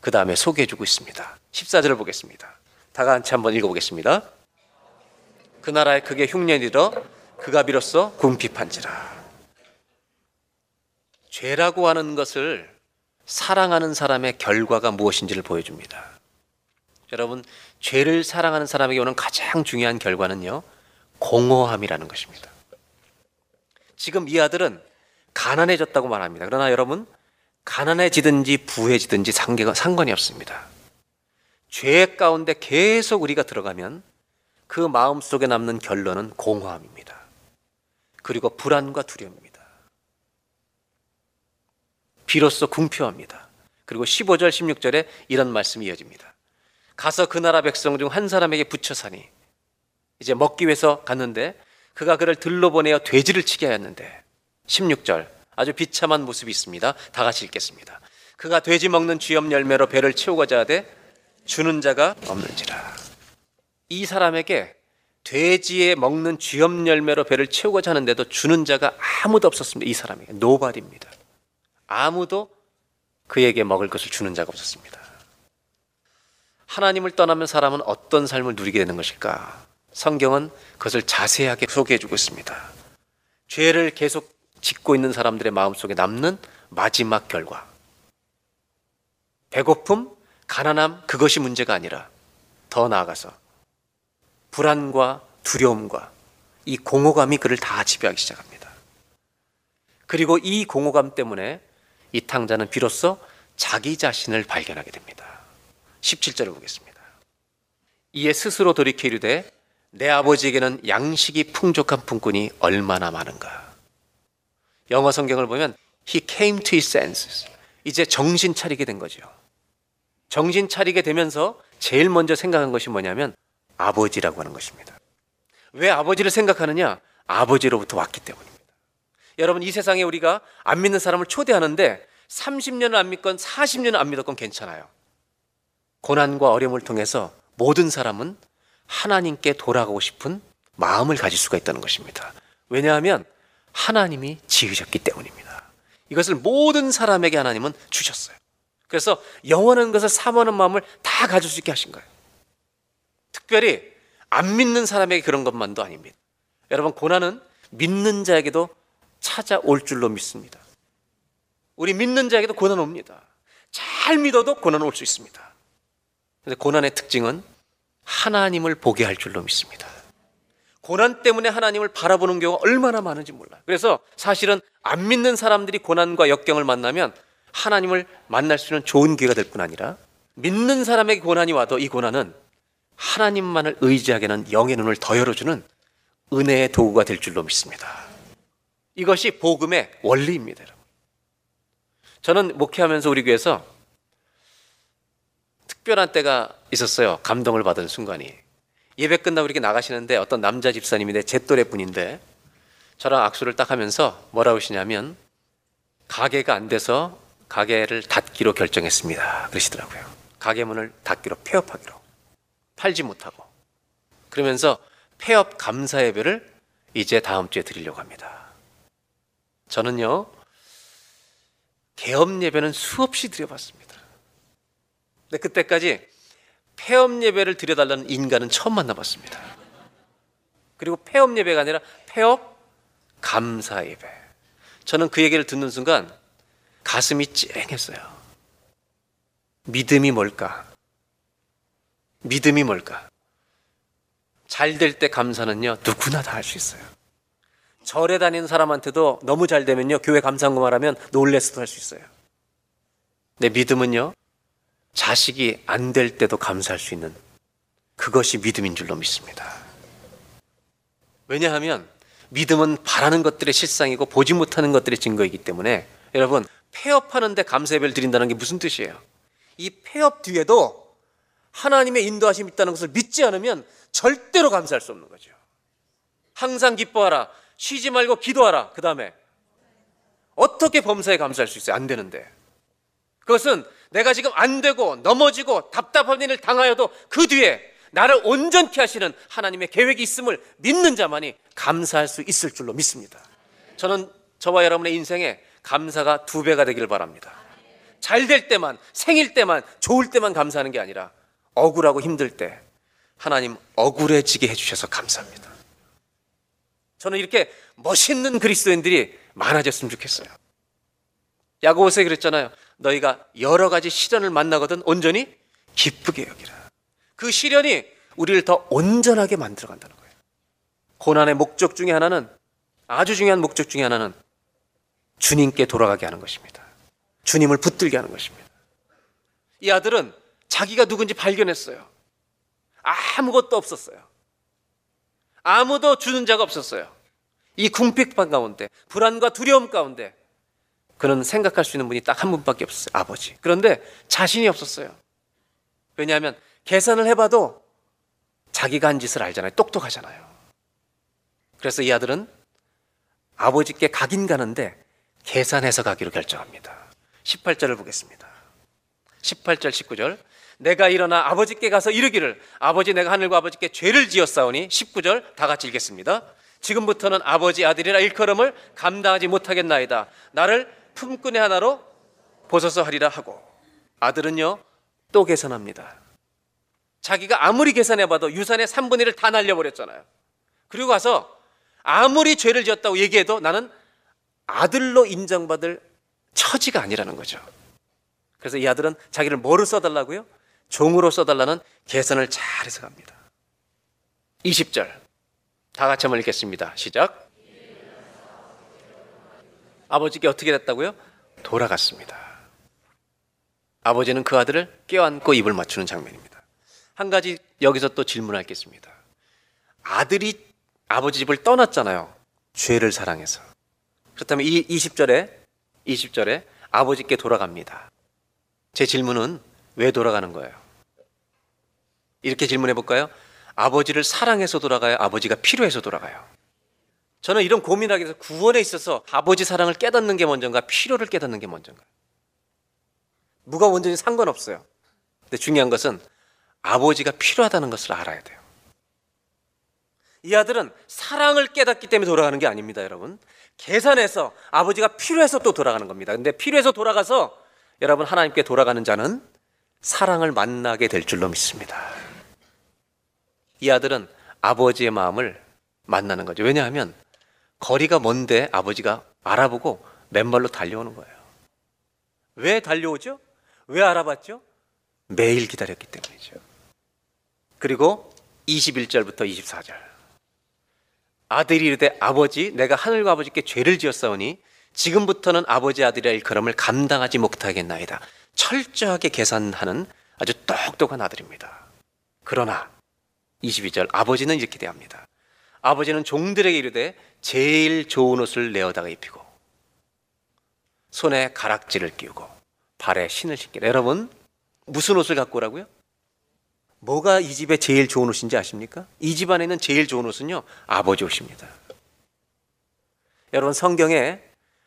그 다음에 소개해 주고 있습니다. 14절을 보겠습니다. 다 같이 한번 읽어보겠습니다. 그 나라에 크게 흉년이러 그가 비로소 궁핍한지라. 죄라고 하는 것을 사랑하는 사람의 결과가 무엇인지를 보여줍니다. 여러분, 죄를 사랑하는 사람에게 오는 가장 중요한 결과는요, 공허함이라는 것입니다. 지금 이 아들은 가난해졌다고 말합니다. 그러나 여러분, 가난해지든지 부해지든지 상관이 없습니다. 죄 가운데 계속 우리가 들어가면 그 마음 속에 남는 결론은 공허함입니다. 그리고 불안과 두려움입니다. 비로소 궁표합니다. 그리고 15절, 16절에 이런 말씀이 이어집니다. 가서 그 나라 백성 중 한 사람에게 붙여 사니 이제 먹기 위해서 갔는데 그가 그를 들러 보내어 돼지를 치게 하였는데 16절 아주 비참한 모습이 있습니다. 다 같이 읽겠습니다. 그가 돼지 먹는 쥐염 열매로 배를 채우고자 하되 주는 자가 없는지라. 이 사람에게 돼지에 먹는 쥐염 열매로 배를 채우고자 하는데도 주는 자가 아무도 없었습니다. 이 사람에게 노발입니다. 아무도 그에게 먹을 것을 주는 자가 없었습니다. 하나님을 떠나면 사람은 어떤 삶을 누리게 되는 것일까? 성경은 그것을 자세하게 소개해 주고 있습니다. 죄를 계속 짓고 있는 사람들의 마음속에 남는 마지막 결과. 배고픔, 가난함, 그것이 문제가 아니라 더 나아가서 불안과 두려움과 이 공허감이 그를 다 지배하기 시작합니다. 그리고 이 공허감 때문에 이 탕자는 비로소 자기 자신을 발견하게 됩니다. 17절을 보겠습니다. 이에 스스로 돌이켜 이르되 내 아버지에게는 양식이 풍족한 품꾼이 얼마나 많은가. 영어 성경을 보면 he came to his senses. 이제 정신 차리게 된 거죠. 정신 차리게 되면서 제일 먼저 생각한 것이 뭐냐면 아버지라고 하는 것입니다. 왜 아버지를 생각하느냐? 아버지로부터 왔기 때문입니다. 여러분 이 세상에 우리가 안 믿는 사람을 초대하는데 30년을 안 믿건 40년을 안 믿었건 괜찮아요. 고난과 어려움을 통해서 모든 사람은 하나님께 돌아가고 싶은 마음을 가질 수가 있다는 것입니다. 왜냐하면 하나님이 지으셨기 때문입니다. 이것을 모든 사람에게 하나님은 주셨어요. 그래서 영원한 것을 사모하는 마음을 다 가질 수 있게 하신 거예요. 특별히 안 믿는 사람에게 그런 것만도 아닙니다. 여러분, 고난은 믿는 자에게도 찾아올 줄로 믿습니다. 우리 믿는 자에게도 고난 옵니다. 잘 믿어도 고난 올 수 있습니다. 그런데 고난의 특징은 하나님을 보게 할 줄로 믿습니다. 고난 때문에 하나님을 바라보는 경우가 얼마나 많은지 몰라요. 그래서 사실은 안 믿는 사람들이 고난과 역경을 만나면 하나님을 만날 수 있는 좋은 기회가 될 뿐 아니라 믿는 사람에게 고난이 와도 이 고난은 하나님만을 의지하게 하는 영의 눈을 더 열어주는 은혜의 도구가 될 줄로 믿습니다. 이것이 복음의 원리입니다, 여러분. 저는 목회하면서 우리 교회에서 특별한 때가 있었어요. 감동을 받은 순간이. 예배 끝나고 이렇게 나가시는데 어떤 남자 집사님인데 제 또래 분인데 저랑 악수를 딱 하면서 뭐라고 하시냐면 가게가 안 돼서 가게를 닫기로 결정했습니다. 그러시더라고요. 가게 문을 닫기로 폐업하기로. 팔지 못하고. 그러면서 폐업 감사 예배를 이제 다음 주에 드리려고 합니다. 저는요, 개업 예배는 수없이 드려봤습니다. 근데 그때까지 폐업 예배를 드려달라는 인간은 처음 만나봤습니다. 그리고 폐업 예배가 아니라 폐업 감사 예배. 저는 그 얘기를 듣는 순간 가슴이 찡했어요. 믿음이 뭘까? 믿음이 뭘까? 잘 될 때 감사는요, 누구나 다 할 수 있어요. 절에 다니는 사람한테도 너무 잘 되면요, 교회 감사한 거 말하면 놀래서도 할 수 있어요. 내 믿음은요, 자식이 안 될 때도 감사할 수 있는 그것이 믿음인 줄로 믿습니다. 왜냐하면 믿음은 바라는 것들의 실상이고 보지 못하는 것들의 증거이기 때문에 여러분 폐업하는데 감사예배를 드린다는 게 무슨 뜻이에요? 이 폐업 뒤에도 하나님의 인도하심이 있다는 것을 믿지 않으면 절대로 감사할 수 없는 거죠. 항상 기뻐하라. 쉬지 말고 기도하라. 그 다음에 어떻게 범사에 감사할 수 있어요? 안 되는데. 그것은 내가 지금 안 되고 넘어지고 답답한 일을 당하여도 그 뒤에 나를 온전케 하시는 하나님의 계획이 있음을 믿는 자만이 감사할 수 있을 줄로 믿습니다. 저는 저와 여러분의 인생에 감사가 두 배가 되기를 바랍니다. 잘 될 때만, 생일 때만, 좋을 때만 감사하는 게 아니라 억울하고 힘들 때 하나님 억울해지게 해주셔서 감사합니다. 저는 이렇게 멋있는 그리스도인들이 많아졌으면 좋겠어요. 야고보서에 그랬잖아요. 너희가 여러 가지 시련을 만나거든 온전히 기쁘게 여기라. 그 시련이 우리를 더 온전하게 만들어 간다는 거예요. 고난의 목적 중에 하나는 아주 중요한 목적 중에 하나는 주님께 돌아가게 하는 것입니다. 주님을 붙들게 하는 것입니다. 이 아들은 자기가 누군지 발견했어요. 아무것도 없었어요. 아무도 주는 자가 없었어요. 이 궁핍한 가운데, 불안과 두려움 가운데, 그는 생각할 수 있는 분이 딱 한 분밖에 없었어요. 아버지. 그런데 자신이 없었어요. 왜냐하면 계산을 해봐도 자기가 한 짓을 알잖아요. 똑똑하잖아요. 그래서 이 아들은 아버지께 가긴 가는데 계산해서 가기로 결정합니다. 18절을 보겠습니다. 18절, 19절. 내가 일어나 아버지께 가서 이르기를 아버지 내가 하늘과 아버지께 죄를 지었사오니 19절 다 같이 읽겠습니다. 지금부터는 아버지 아들이라 일컬음을 감당하지 못하겠나이다. 나를 품꾼의 하나로 벗어서 하리라 하고 아들은요 또 계산합니다. 자기가 아무리 계산해봐도 유산의 3분의 1을 다 날려버렸잖아요. 그리고 가서 아무리 죄를 지었다고 얘기해도 나는 아들로 인정받을 처지가 아니라는 거죠. 그래서 이 아들은 자기를 뭐로 써달라고요? 종으로 써달라는 계산을 잘해서 갑니다. 20절. 다 같이 한번 읽겠습니다. 시작. 아버지께 어떻게 됐다고요? 돌아갔습니다. 아버지는 그 아들을 껴안고 입을 맞추는 장면입니다. 한 가지 여기서 또 있습니다. 아들이 아버지 집을 떠났잖아요. 죄를 사랑해서. 그렇다면 이 20절에 20절에 아버지께 돌아갑니다. 제 질문은 왜 돌아가는 거예요? 이렇게 질문해 볼까요? 아버지를 사랑해서 돌아가요? 아버지가 필요해서 돌아가요? 저는 이런 고민하기 위해서 구원에 있어서 아버지 사랑을 깨닫는 게 먼저인가 필요를 깨닫는 게 먼저인가? 누가 먼저는 상관없어요. 근데 중요한 것은 아버지가 필요하다는 것을 알아야 돼요. 이 아들은 사랑을 깨닫기 때문에 돌아가는 게 아닙니다, 여러분. 계산해서 아버지가 필요해서 또 돌아가는 겁니다. 근데 필요해서 돌아가서 여러분 하나님께 돌아가는 자는 사랑을 만나게 될 줄로 믿습니다. 이 아들은 아버지의 마음을 만나는 거죠. 왜냐하면 거리가 먼데 아버지가 알아보고 맨발로 달려오는 거예요. 왜 달려오죠? 왜 알아봤죠? 매일 기다렸기 때문이죠. 그리고 21절부터 24절. 아들이 이르되 아버지 내가 하늘과 아버지께 죄를 지었사오니 지금부터는 아버지 아들이라 일컬음을 감당하지 못하겠나이다. 철저하게 계산하는 아주 똑똑한 아들입니다. 그러나 22절 아버지는 이렇게 대합니다. 아버지는 종들에게 이르되 제일 좋은 옷을 내어다가 입히고 손에 가락지를 끼우고 발에 신을 신기라. 여러분 무슨 옷을 갖고 오라고요? 뭐가 이 집에 제일 좋은 옷인지 아십니까? 이 집안에 있는 제일 좋은 옷은요 아버지 옷입니다. 여러분 성경에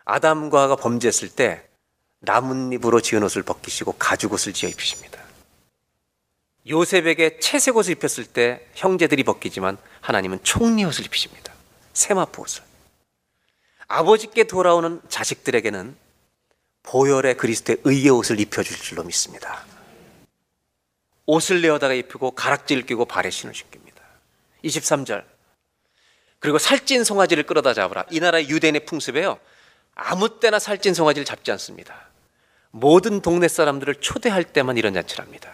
아담과 하가 범죄했을 때 나뭇잎으로 지은 옷을 벗기시고 가죽 옷을 지어 입히십니다. 요셉에게 채색 옷을 입혔을 때 형제들이 벗기지만 하나님은 총리 옷을 입히십니다. 세마포 옷을. 아버지께 돌아오는 자식들에게는 보혈의 그리스도의 의의 옷을 입혀줄 줄로 믿습니다. 옷을 내어다가 입히고 가락지를 끼고 발에 신을 신깁니다. 23절. 그리고 살찐 송아지를 끌어다 잡으라. 이 나라의 유대인의 풍습에요. 아무 때나 살찐 송아지를 잡지 않습니다. 모든 동네 사람들을 초대할 때만 이런 잔치를 합니다.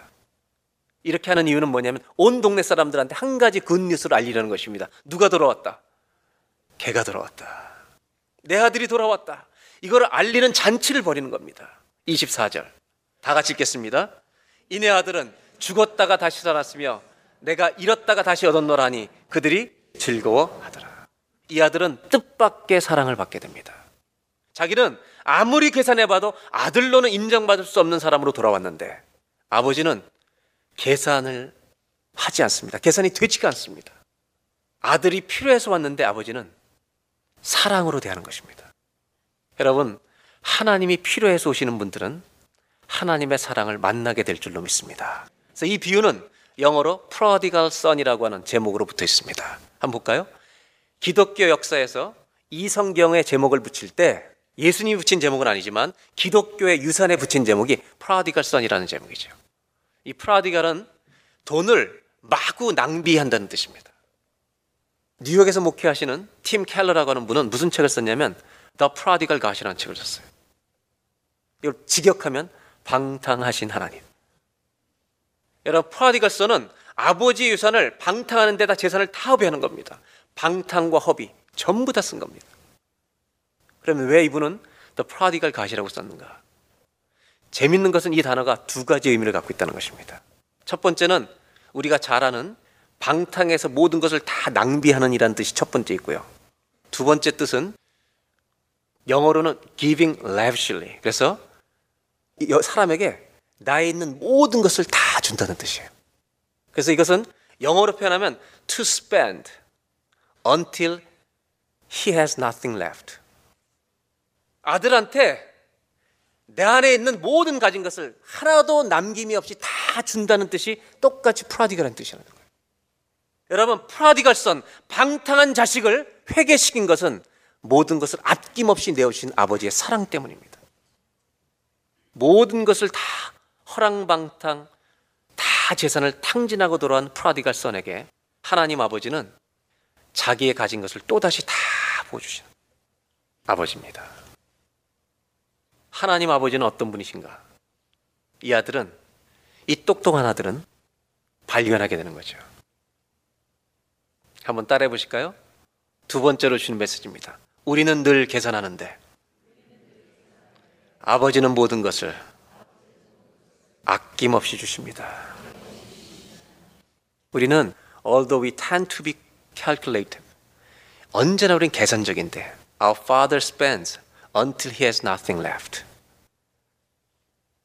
이렇게 하는 이유는 뭐냐면 온 동네 사람들한테 한 가지 굿뉴스를 알리려는 것입니다. 누가 돌아왔다? 개가 돌아왔다. 내 아들이 돌아왔다. 이걸 알리는 잔치를 벌이는 겁니다. 24절. 다 같이 읽겠습니다. 이내 아들은 죽었다가 다시 살았으며 내가 잃었다가 다시 얻었노라니 그들이 즐거워하더라. 이 아들은 뜻밖의 사랑을 받게 됩니다. 자기는 아무리 계산해봐도 아들로는 인정받을 수 없는 사람으로 돌아왔는데 아버지는 계산을 하지 않습니다. 계산이 되지가 않습니다. 아들이 필요해서 왔는데 아버지는 사랑으로 대하는 것입니다. 여러분, 하나님이 필요해서 오시는 분들은 하나님의 사랑을 만나게 될 줄로 믿습니다. 그래서 이 비유는 영어로 prodigal son이라고 하는 제목으로 붙어 있습니다. 한번 볼까요? 기독교 역사에서 이 성경의 제목을 붙일 때 예수님이 붙인 제목은 아니지만 기독교의 유산에 붙인 제목이 prodigal son이라는 제목이죠. 이 prodigal은 돈을 마구 낭비한다는 뜻입니다. 뉴욕에서 목회하시는 팀 켈러라고 하는 분은 무슨 책을 썼냐면 The Prodigal God이라는 책을 썼어요. 이걸 직역하면 방탕하신 하나님. 여러분, 프라디갈 선은 아버지의 유산을 방탕하는 데다 재산을 다 허비하는 겁니다. 방탕과 허비 전부 다 쓴 겁니다. 그러면 왜 이분은 The Prodigal God이라고 썼는가? 재밌는 것은 이 단어가 두 가지 의미를 갖고 있다는 것입니다. 첫 번째는 우리가 잘 아는 방탕해서 모든 것을 다 낭비하는 이라는 뜻이 첫 번째 있고요. 두 번째 뜻은 영어로는 giving lavishly. 그래서 사람에게 나에 있는 모든 것을 다 준다는 뜻이에요. 그래서 이것은 영어로 표현하면 to spend until he has nothing left. 아들한테 내 안에 있는 모든 가진 것을 하나도 남김이 없이 다 준다는 뜻이 똑같이 프라디가라는 뜻이라는 거예요. 여러분, 프라디갈선 방탕한 자식을 회개시킨 것은 모든 것을 아낌없이 내어주신 아버지의 사랑 때문입니다. 모든 것을 다 허랑방탕, 다 재산을 탕진하고 돌아온 프라디갈 선에게 하나님 아버지는 자기의 가진 것을 또다시 다 보여주시는 아버지입니다. 하나님 아버지는 어떤 분이신가? 이 아들은, 이 똑똑한 아들은 발견하게 되는 거죠. 한번 따라해 보실까요? 두 번째로 주는 메시지입니다. 우리는 늘 계산하는데 아버지는 모든 것을 아낌없이 주십니다. 우리는 although we tend to be calculative 언제나 우린 계산적인데 our father spends until he has nothing left.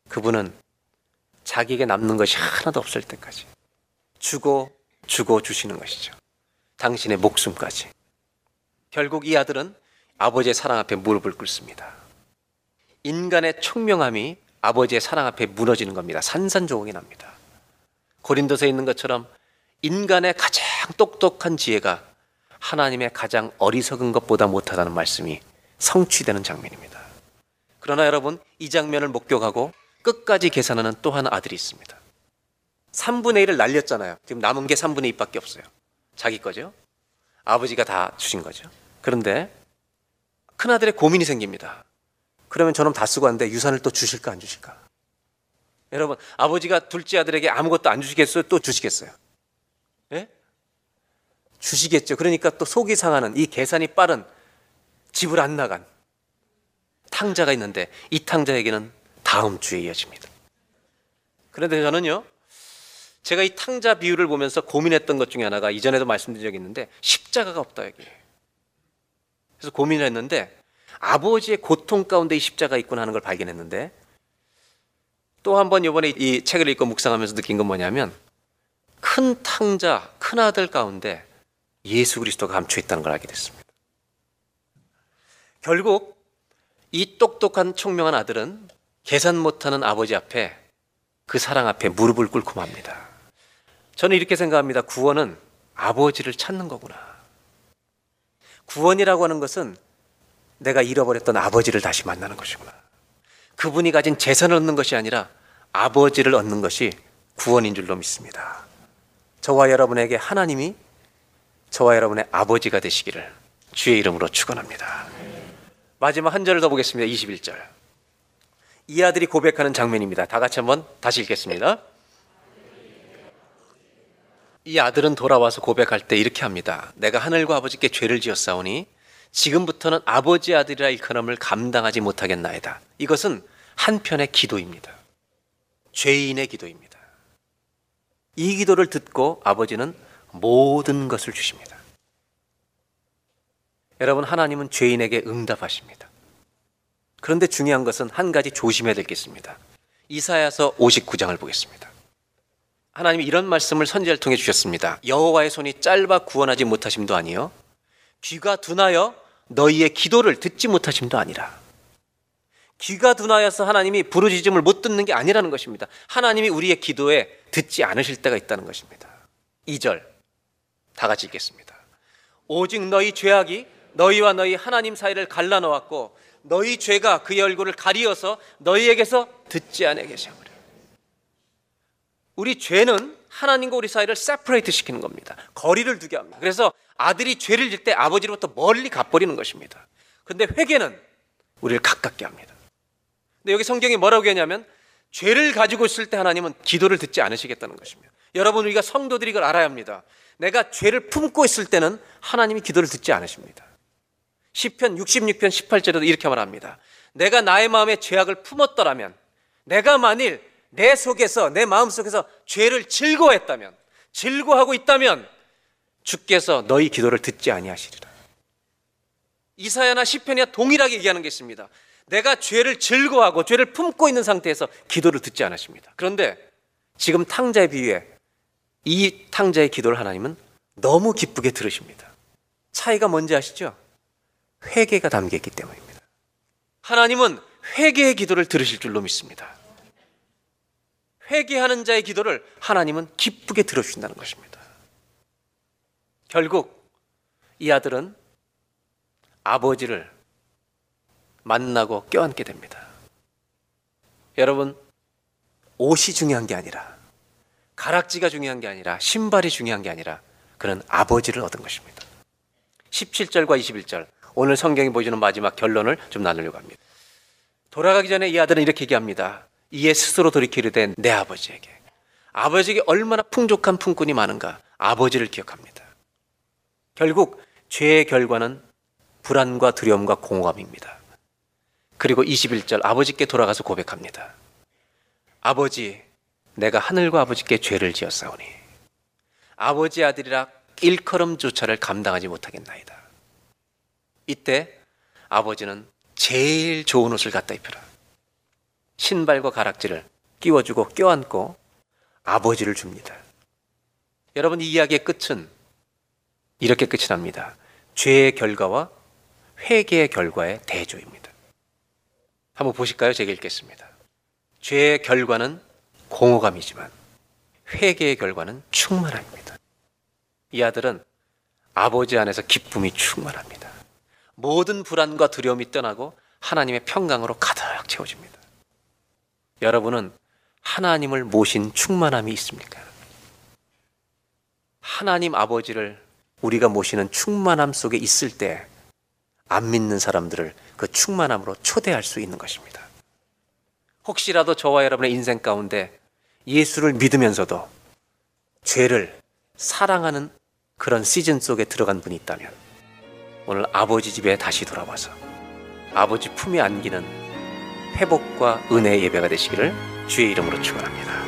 그분은 자기에게 남는 것이 하나도 없을 때까지 주고 주고 주시는 것이죠. 당신의 목숨까지. 결국 이 아들은 아버지의 사랑 앞에 무릎을 꿇습니다. 인간의 총명함이 아버지의 사랑 앞에 무너지는 겁니다. 산산조각이 납니다. 고린도서에 있는 것처럼 인간의 가장 똑똑한 지혜가 하나님의 가장 어리석은 것보다 못하다는 말씀이 성취되는 장면입니다. 그러나 여러분, 이 장면을 목격하고 끝까지 계산하는 또 하나 아들이 있습니다. 3분의 1을 날렸잖아요. 지금 남은 게 3분의 2밖에 없어요. 자기 거죠. 아버지가 다 주신 거죠. 그런데 큰아들의 고민이 생깁니다. 그러면 저놈 다 쓰고 왔는데 유산을 또 주실까 안 주실까? 여러분, 아버지가 둘째 아들에게 아무것도 안 주시겠어요? 또 주시겠어요? 예? 주시겠죠. 그러니까 또 속이 상하는 이 계산이 빠른 집을 안 나간 탕자가 있는데 이 탕자에게는 다음 주에 이어집니다. 그런데 저는요, 제가 이 탕자 비유를 보면서 고민했던 것 중에 하나가 이전에도 말씀드린 적이 있는데 십자가가 없다 여기. 그래서 고민을 했는데 아버지의 고통 가운데 이 십자가 있구나 하는 걸 발견했는데 또 한 번 이번에 이 책을 읽고 묵상하면서 느낀 건 뭐냐면 큰 탕자, 큰 아들 가운데 예수 그리스도가 감춰 있다는 걸 알게 됐습니다. 결국 이 똑똑한 총명한 아들은 계산 못하는 아버지 앞에 그 사랑 앞에 무릎을 꿇고 맙니다. 저는 이렇게 생각합니다. 구원은 아버지를 찾는 거구나. 구원이라고 하는 것은 내가 잃어버렸던 아버지를 다시 만나는 것이구나. 그분이 가진 재산을 얻는 것이 아니라 아버지를 얻는 것이 구원인 줄로 믿습니다. 저와 여러분에게 하나님이 저와 여러분의 아버지가 되시기를 주의 이름으로 축원합니다. 마지막 한 절을 더 보겠습니다. 21절. 이 아들이 고백하는 장면입니다. 다 같이 한번 다시 읽겠습니다. 이 아들은 돌아와서 고백할 때 이렇게 합니다. 내가 하늘과 아버지께 죄를 지었사오니 지금부터는 아버지 아들이라 일컬음을 감당하지 못하겠나이다. 이것은 한편의 기도입니다. 죄인의 기도입니다. 이 기도를 듣고 아버지는 모든 것을 주십니다. 여러분, 하나님은 죄인에게 응답하십니다. 그런데 중요한 것은 한 가지 조심해야 될 게 있습니다. 이사야서 59장을 보겠습니다. 하나님이 이런 말씀을 선지자를 통해 주셨습니다. 여호와의 손이 짧아 구원하지 못하심도 아니요 귀가 둔하여 너희의 기도를 듣지 못하심도 아니라 귀가 둔하여서 하나님이 부르짖음을 못 듣는 게 아니라는 것입니다. 하나님이 우리의 기도에 듣지 않으실 때가 있다는 것입니다. 2절 다 같이 읽겠습니다. 오직 너희 죄악이 너희와 너희 하나님 사이를 갈라놓았고 너희 죄가 그의 얼굴을 가리어서 너희에게서 듣지 않아 계셔버려. 우리 죄는 하나님과 우리 사이를 세퍼레이트 시키는 겁니다. 거리를 두게 합니다. 그래서 아들이 죄를 질 때 아버지로부터 멀리 가버리는 것입니다. 근데 회개는 우리를 가깝게 합니다. 근데 여기 성경이 뭐라고 하냐면 죄를 가지고 있을 때 하나님은 기도를 듣지 않으시겠다는 것입니다. 여러분 우리가 성도들이 이걸 알아야 합니다. 내가 죄를 품고 있을 때는 하나님이 기도를 듣지 않으십니다. 시편 66편 18절에도 이렇게 말합니다. 내가 나의 마음에 죄악을 품었더라면 내가 만일 내 속에서 내 마음 속에서 죄를 즐거워했다면 즐거워하고 있다면 주께서 너희 기도를 듣지 아니하시리라. 이사야나 시편이나 동일하게 얘기하는 게 있습니다. 내가 죄를 즐거워하고 죄를 품고 있는 상태에서 기도를 듣지 않으십니다. 그런데 지금 탕자의 비유에 이 탕자의 기도를 하나님은 너무 기쁘게 들으십니다. 차이가 뭔지 아시죠? 회개가 담겨 있기 때문입니다. 하나님은 회개의 기도를 들으실 줄로 믿습니다. 회개하는 자의 기도를 하나님은 기쁘게 들어주신다는 것입니다. 결국 이 아들은 아버지를 만나고 껴안게 됩니다. 여러분, 옷이 중요한 게 아니라, 가락지가 중요한 게 아니라, 신발이 중요한 게 아니라, 그는 아버지를 얻은 것입니다. 17절과 21절, 오늘 성경이 보여주는 마지막 결론을 좀 나누려고 합니다. 돌아가기 전에 이 아들은 이렇게 얘기합니다. 이에 스스로 돌이키려 된 내 아버지에게. 아버지에게 얼마나 풍족한 품꾼이 많은가. 아버지를 기억합니다. 결국 죄의 결과는 불안과 두려움과 공허감입니다. 그리고 21절 아버지께 돌아가서 고백합니다. 아버지, 내가 하늘과 아버지께 죄를 지었사오니 아버지 아들이라 일컬음조차를 감당하지 못하겠나이다. 이때 아버지는 제일 좋은 옷을 갖다 입혀라. 신발과 가락지를 끼워주고 껴안고 아버지를 줍니다. 여러분, 이 이야기의 끝은 이렇게 끝이 납니다. 죄의 결과와 회개의 결과의 대조입니다. 한번 보실까요? 제가 읽겠습니다. 죄의 결과는 공허감이지만 회개의 결과는 충만함입니다. 이 아들은 아버지 안에서 기쁨이 충만합니다. 모든 불안과 두려움이 떠나고 하나님의 평강으로 가득 채워집니다. 여러분은 하나님을 모신 충만함이 있습니까? 하나님 아버지를 우리가 모시는 충만함 속에 있을 때 안 믿는 사람들을 그 충만함으로 초대할 수 있는 것입니다. 혹시라도 저와 여러분의 인생 가운데 예수를 믿으면서도 죄를 사랑하는 그런 시즌 속에 들어간 분이 있다면 오늘 아버지 집에 다시 돌아와서 아버지 품에 안기는 회복과 은혜의 예배가 되시기를 주의 이름으로 축원합니다.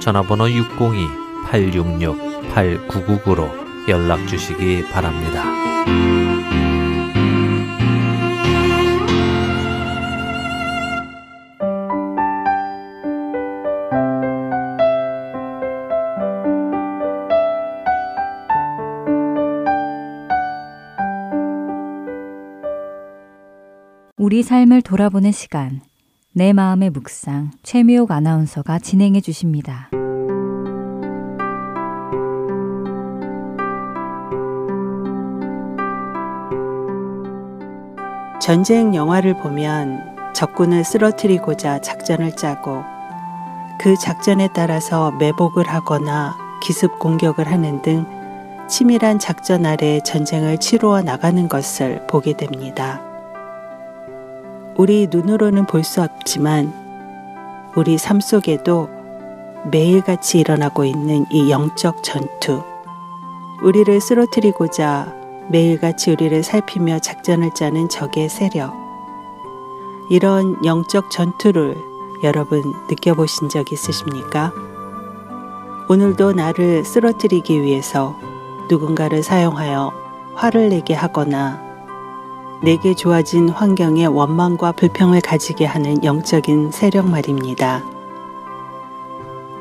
전화번호 602-866-8999로 연락 주시기 바랍니다. 우리 삶을 돌아보는 시간. 내 마음의 묵상 최미옥 아나운서가 진행해 주십니다. 전쟁 영화를 보면 적군을 쓰러뜨리고자 작전을 짜고 그 작전에 따라서 매복을 하거나 기습 공격을 하는 등 치밀한 작전 아래 전쟁을 치루어 나가는 것을 보게 됩니다. 우리 눈으로는 볼 수 없지만 우리 삶 속에도 매일같이 일어나고 있는 이 영적 전투. 우리를 쓰러뜨리고자 매일같이 우리를 살피며 작전을 짜는 적의 세력. 이런 영적 전투를 여러분 느껴보신 적 있으십니까? 오늘도 나를 쓰러뜨리기 위해서 누군가를 사용하여 화를 내게 하거나 내게 좋아진 환경에 원망과 불평을 가지게 하는 영적인 세력 말입니다.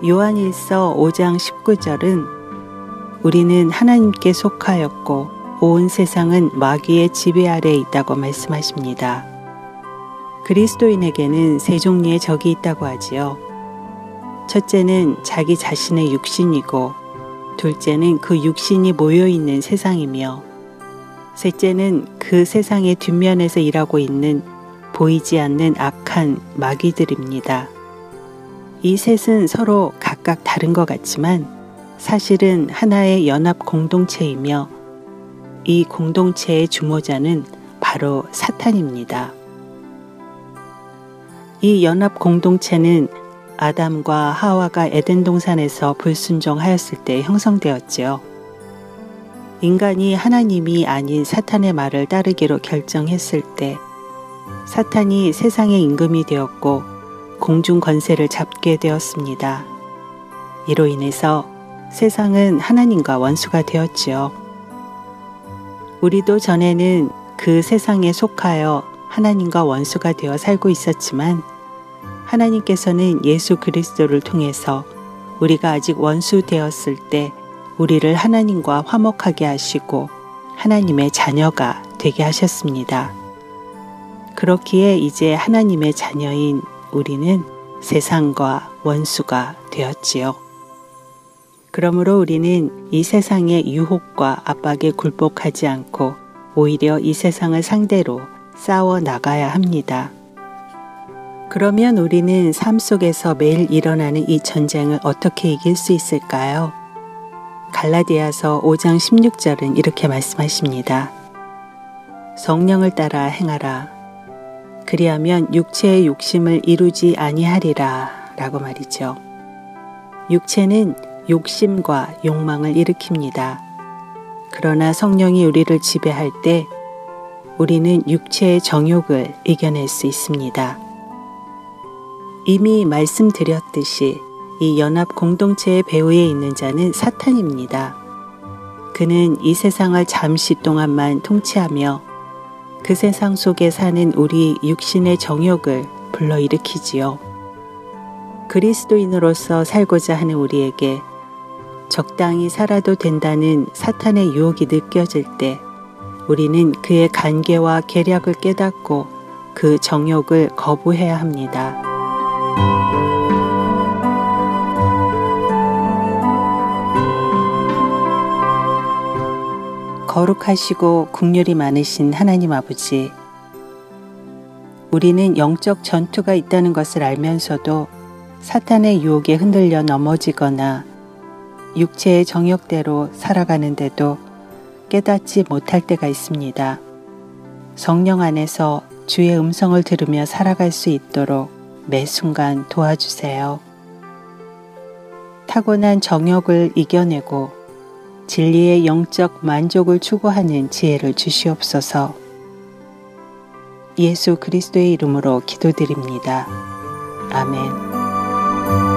요한일서 5장 19절은 우리는 하나님께 속하였고 온 세상은 마귀의 지배 아래에 있다고 말씀하십니다. 그리스도인에게는 세 종류의 적이 있다고 하지요. 첫째는 자기 자신의 육신이고, 둘째는 그 육신이 모여 있는 세상이며, 셋째는 그 세상의 뒷면에서 일하고 있는 보이지 않는 악한 마귀들입니다. 이 셋은 서로 각각 다른 것 같지만 사실은 하나의 연합 공동체이며 이 공동체의 주모자는 바로 사탄입니다. 이 연합 공동체는 아담과 하와가 에덴 동산에서 불순종하였을 때 형성되었지요. 인간이 하나님이 아닌 사탄의 말을 따르기로 결정했을 때 사탄이 세상의 임금이 되었고 공중 권세를 잡게 되었습니다. 이로 인해서 세상은 하나님과 원수가 되었지요. 우리도 전에는 그 세상에 속하여 하나님과 원수가 되어 살고 있었지만 하나님께서는 예수 그리스도를 통해서 우리가 아직 원수 되었을 때 우리를 하나님과 화목하게 하시고 하나님의 자녀가 되게 하셨습니다. 그렇기에 이제 하나님의 자녀인 우리는 세상과 원수가 되었지요. 그러므로 우리는 이 세상의 유혹과 압박에 굴복하지 않고 오히려 이 세상을 상대로 싸워 나가야 합니다. 그러면 우리는 삶 속에서 매일 일어나는 이 전쟁을 어떻게 이길 수 있을까요? 갈라디아서 5장 16절은 이렇게 말씀하십니다. 성령을 따라 행하라. 그리하면 육체의 욕심을 이루지 아니하리라. 라고 말이죠. 육체는 욕심과 욕망을 일으킵니다. 그러나 성령이 우리를 지배할 때 우리는 육체의 정욕을 이겨낼 수 있습니다. 이미 말씀드렸듯이 이 연합 공동체의 배후에 있는 자는 사탄입니다. 그는 이 세상을 잠시 동안만 통치하며 그 세상 속에 사는 우리 육신의 정욕을 불러일으키지요. 그리스도인으로서 살고자 하는 우리에게 적당히 살아도 된다는 사탄의 유혹이 느껴질 때 우리는 그의 간계와 계략을 깨닫고 그 정욕을 거부해야 합니다. 거룩하시고 국률이 많으신 하나님 아버지, 우리는 영적 전투가 있다는 것을 알면서도 사탄의 유혹에 흔들려 넘어지거나 육체의 정욕대로 살아가는데도 깨닫지 못할 때가 있습니다. 성령 안에서 주의 음성을 들으며 살아갈 수 있도록 매 순간 도와주세요. 타고난 정욕을 이겨내고 진리의 영적 만족을 추구하는 지혜를 주시옵소서. 예수 그리스도의 이름으로 기도드립니다. 아멘.